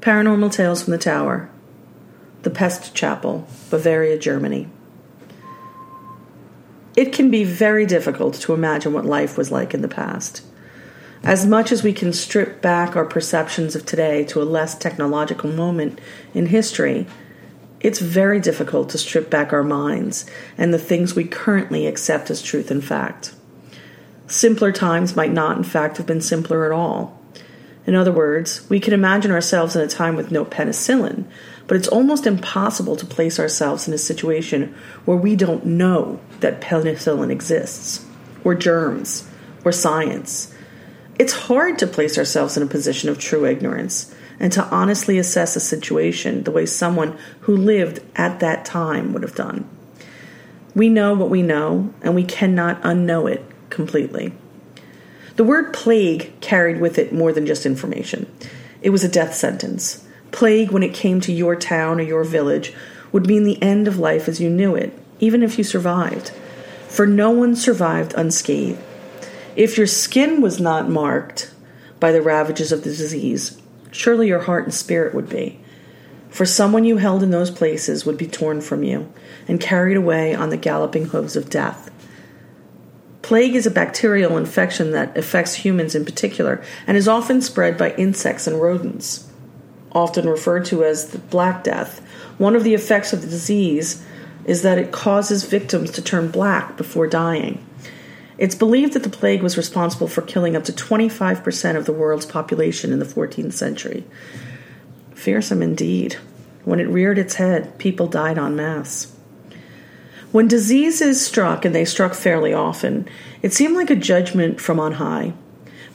Paranormal Tales from the Tower, The Pest Chapel, Bavaria, Germany. It can be very difficult to imagine what life was like in the past. As much as we can strip back our perceptions of today to a less technological moment in history, it's very difficult to strip back our minds and the things we currently accept as truth and fact. Simpler times might not, in fact, have been simpler at all. In other words, we can imagine ourselves in a time with no penicillin, but it's almost impossible to place ourselves in a situation where we don't know that penicillin exists, or germs, or science it's hard to place ourselves in a position of true ignorance and to honestly assess a situation the way someone who lived at that time would have done. We know what we know, and we cannot unknow it completely. The word plague carried with it more than just information. It was a death sentence. Plague, when it came to your town or your village, would mean the end of life as you knew it, even if you survived. For no one survived unscathed. If your skin was not marked by the ravages of the disease, surely your heart and spirit would be. For someone you held in those places would be torn from you and carried away on the galloping hooves of death. Plague is a bacterial infection that affects humans in particular and is often spread by insects and rodents. Often referred to as the Black Death, one of the effects of the disease is that it causes victims to turn black before dying. It's believed that the plague was responsible for killing up to 25% of the world's population in the 14th century. Fearsome indeed. When it reared its head, people died en masse. When diseases struck, and they struck fairly often, it seemed like a judgment from on high.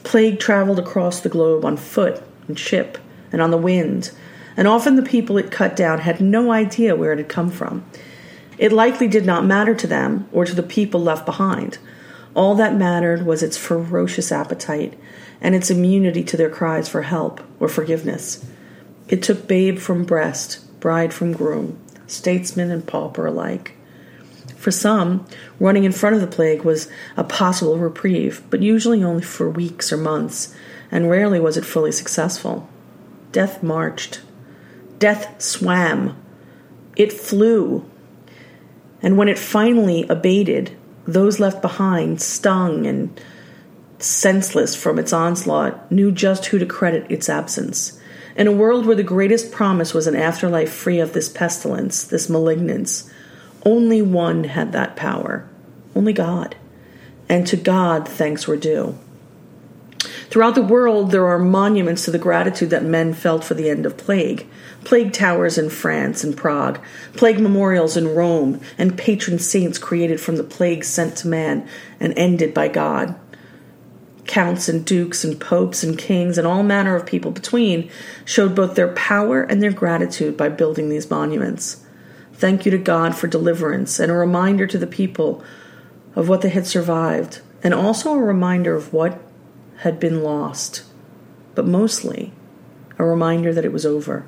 Plague traveled across the globe on foot and ship and on the wind, and often the people it cut down had no idea where it had come from. It likely did not matter to them or to the people left behind. All that mattered was its ferocious appetite and its immunity to their cries for help or forgiveness. It took babe from breast, bride from groom, statesman and pauper alike. For some, running in front of the plague was a possible reprieve, but usually only for weeks or months, and rarely was it fully successful. Death marched. Death swam. It flew. And when it finally abated, those left behind, stung and senseless from its onslaught, knew just who to credit its absence. In a world where the greatest promise was an afterlife free of this pestilence, this malignance, only one had that power only God. And to God thanks were due. Throughout the world, there are monuments to the gratitude that men felt for the end of plague. Plague towers in France and Prague, plague memorials in Rome, and patron saints created from the plague sent to man and ended by God. Counts and dukes and popes and kings and all manner of people between showed both their power and their gratitude by building these monuments. Thank you to God for deliverance and a reminder to the people of what they had survived, and also a reminder of what had been lost, but mostly a reminder that it was over.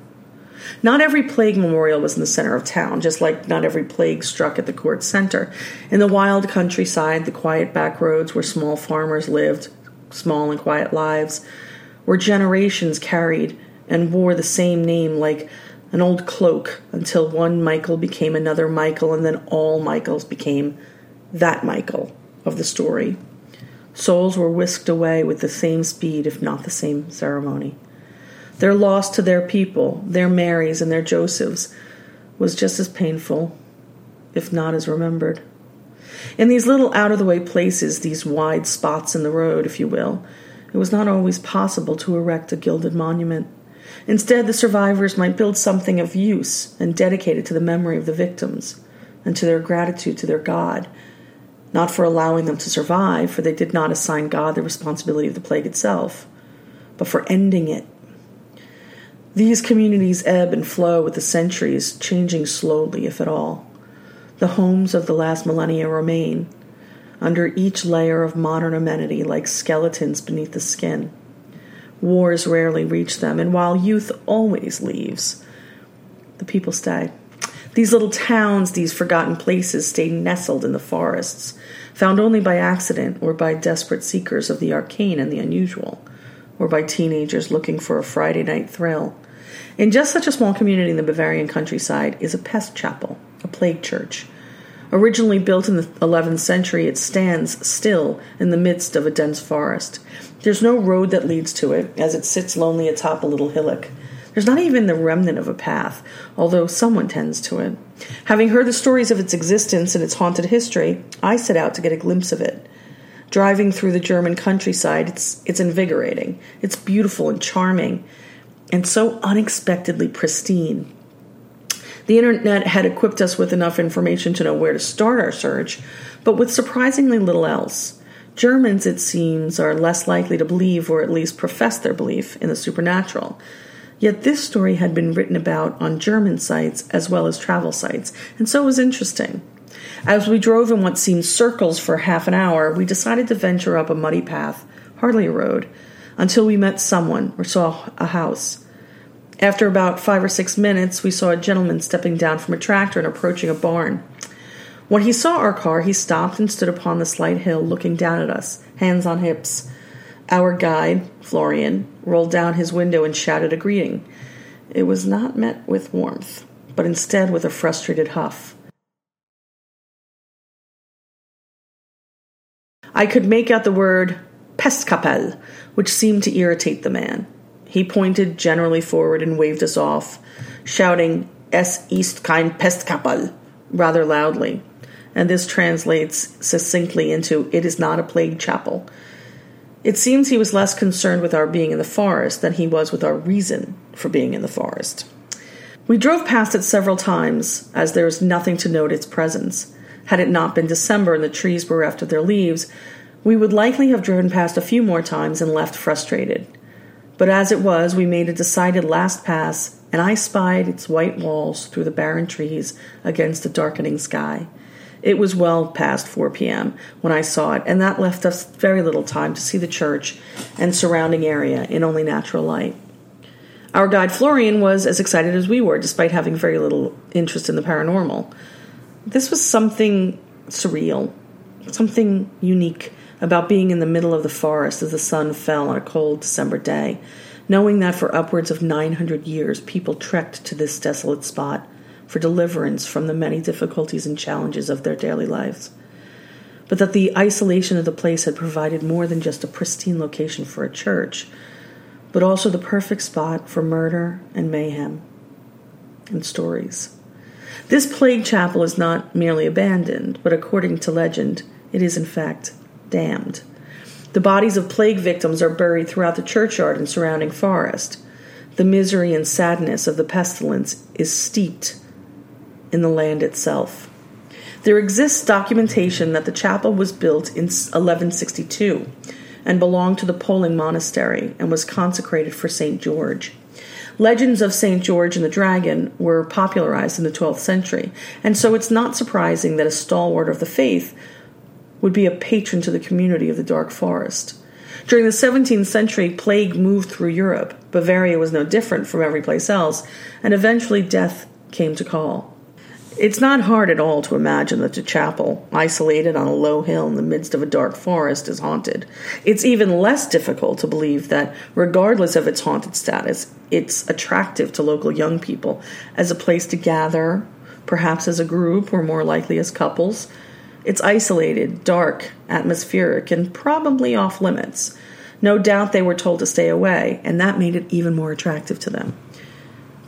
Not every plague memorial was in the center of town, just like not every plague struck at the court center. In the wild countryside, the quiet back roads where small farmers lived small and quiet lives, where generations carried and wore the same name like an old cloak until one Michael became another Michael, and then all Michaels became that Michael of the story. Souls were whisked away with the same speed, if not the same ceremony. Their loss to their people, their Marys and their Josephs, was just as painful, if not as remembered. In these little out of the way places, these wide spots in the road, if you will, it was not always possible to erect a gilded monument. Instead, the survivors might build something of use and dedicated to the memory of the victims and to their gratitude to their God not for allowing them to survive, for they did not assign God the responsibility of the plague itself, but for ending it. These communities ebb and flow with the centuries, changing slowly, if at all. The homes of the last millennia remain, under each layer of modern amenity, like skeletons beneath the skin. Wars rarely reach them, and while youth always leaves, the people stay. These little towns, these forgotten places, stay nestled in the forests, found only by accident or by desperate seekers of the arcane and the unusual, or by teenagers looking for a Friday night thrill. In just such a small community in the Bavarian countryside is a pest chapel, a plague church. Originally built in the 11th century, it stands still in the midst of a dense forest. There's no road that leads to it, as it sits lonely atop a little hillock. There's not even the remnant of a path, although someone tends to it. Having heard the stories of its existence and its haunted history, I set out to get a glimpse of it. Driving through the German countryside, it's, it's invigorating. It's beautiful and charming, and so unexpectedly pristine. The internet had equipped us with enough information to know where to start our search, but with surprisingly little else. Germans, it seems, are less likely to believe or at least profess their belief in the supernatural. Yet this story had been written about on German sites as well as travel sites, and so was interesting. As we drove in what seemed circles for half an hour, we decided to venture up a muddy path, hardly a road, until we met someone or saw a house. After about five or six minutes, we saw a gentleman stepping down from a tractor and approaching a barn. When he saw our car, he stopped and stood upon the slight hill, looking down at us, hands on hips. Our guide, Florian, rolled down his window and shouted a greeting. It was not met with warmth, but instead with a frustrated huff. I could make out the word Pestkapelle, which seemed to irritate the man. He pointed generally forward and waved us off, shouting, Es ist kein Pestkapelle, rather loudly. And this translates succinctly into, It is not a plague chapel. It seems he was less concerned with our being in the forest than he was with our reason for being in the forest. We drove past it several times, as there is nothing to note its presence. Had it not been December and the trees bereft of their leaves, we would likely have driven past a few more times and left frustrated. But as it was, we made a decided last pass, and I spied its white walls through the barren trees against a darkening sky. It was well past 4 p.m. when I saw it, and that left us very little time to see the church and surrounding area in only natural light. Our guide Florian was as excited as we were, despite having very little interest in the paranormal. This was something surreal, something unique about being in the middle of the forest as the sun fell on a cold December day, knowing that for upwards of 900 years people trekked to this desolate spot for deliverance from the many difficulties and challenges of their daily lives. But that the isolation of the place had provided more than just a pristine location for a church, but also the perfect spot for murder and mayhem and stories. This plague chapel is not merely abandoned, but according to legend, it is in fact damned. The bodies of plague victims are buried throughout the churchyard and surrounding forest. The misery and sadness of the pestilence is steeped in the land itself. There exists documentation that the chapel was built in 1162 and belonged to the Polling monastery and was consecrated for St. George. Legends of St. George and the Dragon were popularized in the 12th century, and so it's not surprising that a stalwart of the faith would be a patron to the community of the Dark Forest. During the 17th century, plague moved through Europe. Bavaria was no different from every place else, and eventually death came to call. It's not hard at all to imagine that the chapel, isolated on a low hill in the midst of a dark forest, is haunted. It's even less difficult to believe that, regardless of its haunted status, it's attractive to local young people as a place to gather, perhaps as a group or more likely as couples, it's isolated, dark, atmospheric, and probably off limits. No doubt they were told to stay away, and that made it even more attractive to them.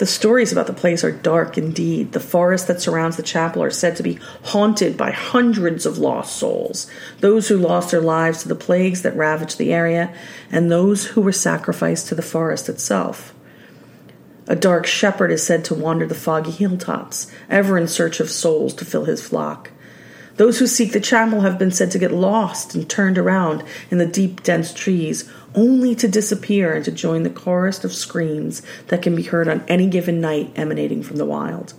The stories about the place are dark indeed. The forest that surrounds the chapel are said to be haunted by hundreds of lost souls those who lost their lives to the plagues that ravaged the area, and those who were sacrificed to the forest itself. A dark shepherd is said to wander the foggy hilltops, ever in search of souls to fill his flock. Those who seek the chapel have been said to get lost and turned around in the deep, dense trees, only to disappear and to join the chorus of screams that can be heard on any given night emanating from the wild.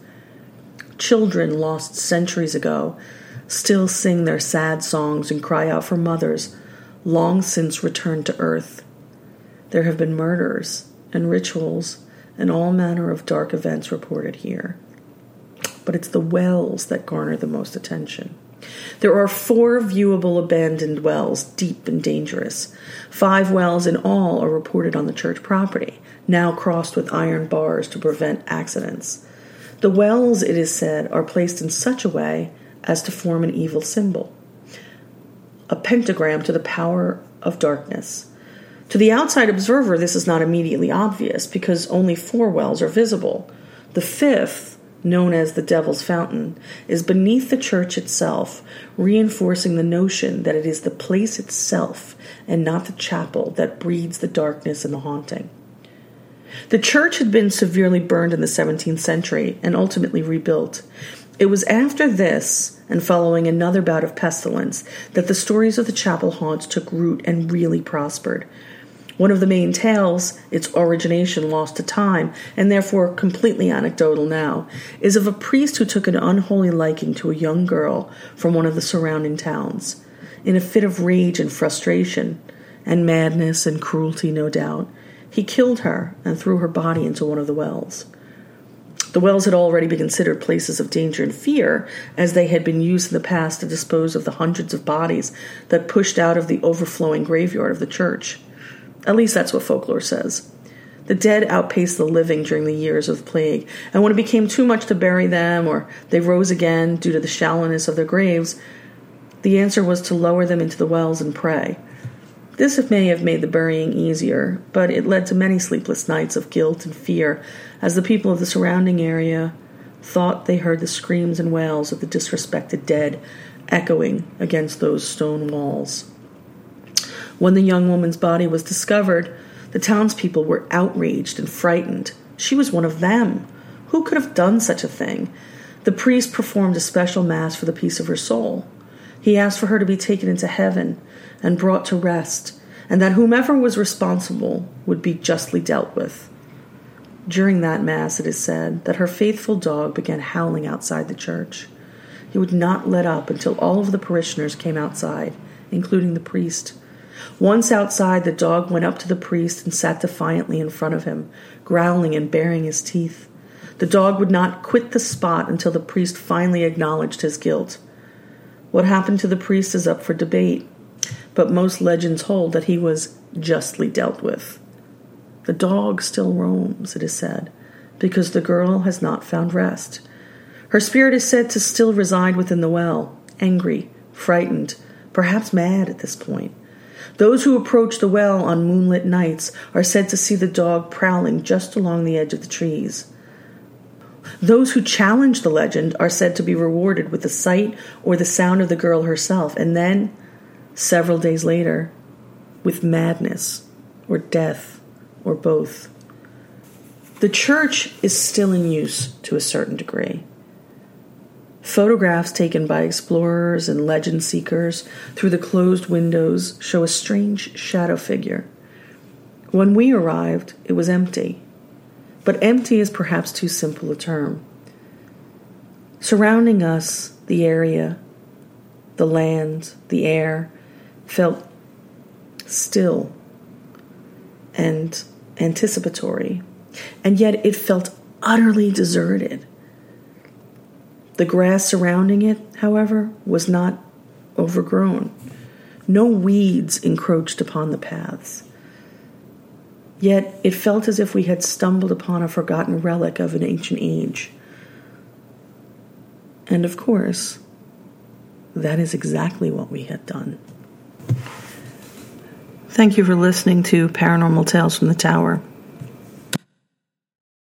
Children lost centuries ago still sing their sad songs and cry out for mothers long since returned to earth. There have been murders and rituals and all manner of dark events reported here. But it's the wells that garner the most attention. There are four viewable abandoned wells, deep and dangerous. Five wells in all are reported on the church property. now crossed with iron bars to prevent accidents. The wells, it is said, are placed in such a way as to form an evil symbol, a pentagram to the power of darkness. To the outside observer, this is not immediately obvious because only four wells are visible. The fifth, known as the Devil's Fountain, is beneath the church itself, reinforcing the notion that it is the place itself and not the chapel that breeds the darkness and the haunting. The church had been severely burned in the 17th century and ultimately rebuilt. It was after this, and following another bout of pestilence, that the stories of the chapel haunts took root and really prospered. One of the main tales, its origination lost to time, and therefore completely anecdotal now, is of a priest who took an unholy liking to a young girl from one of the surrounding towns. In a fit of rage and frustration, and madness and cruelty, no doubt, he killed her and threw her body into one of the wells. The wells had already been considered places of danger and fear, as they had been used in the past to dispose of the hundreds of bodies that pushed out of the overflowing graveyard of the church. At least that's what folklore says. The dead outpaced the living during the years of plague, and when it became too much to bury them, or they rose again due to the shallowness of their graves, the answer was to lower them into the wells and pray. This may have made the burying easier, but it led to many sleepless nights of guilt and fear as the people of the surrounding area thought they heard the screams and wails of the disrespected dead echoing against those stone walls. When the young woman's body was discovered, the townspeople were outraged and frightened. She was one of them. Who could have done such a thing? The priest performed a special mass for the peace of her soul. He asked for her to be taken into heaven and brought to rest, and that whomever was responsible would be justly dealt with. During that Mass, it is said that her faithful dog began howling outside the church. He would not let up until all of the parishioners came outside, including the priest. Once outside, the dog went up to the priest and sat defiantly in front of him, growling and baring his teeth. The dog would not quit the spot until the priest finally acknowledged his guilt. What happened to the priest is up for debate, but most legends hold that he was justly dealt with. The dog still roams, it is said, because the girl has not found rest. Her spirit is said to still reside within the well, angry, frightened, perhaps mad at this point. Those who approach the well on moonlit nights are said to see the dog prowling just along the edge of the trees. Those who challenge the legend are said to be rewarded with the sight or the sound of the girl herself, and then, several days later, with madness or death or both. The church is still in use to a certain degree. Photographs taken by explorers and legend seekers through the closed windows show a strange shadow figure. When we arrived, it was empty, but empty is perhaps too simple a term. Surrounding us, the area, the land, the air felt still and anticipatory, and yet it felt utterly deserted. The grass surrounding it, however, was not overgrown. No weeds encroached upon the paths. Yet it felt as if we had stumbled upon a forgotten relic of an ancient age. And of course, that is exactly what we had done. Thank you for listening to Paranormal Tales from the Tower.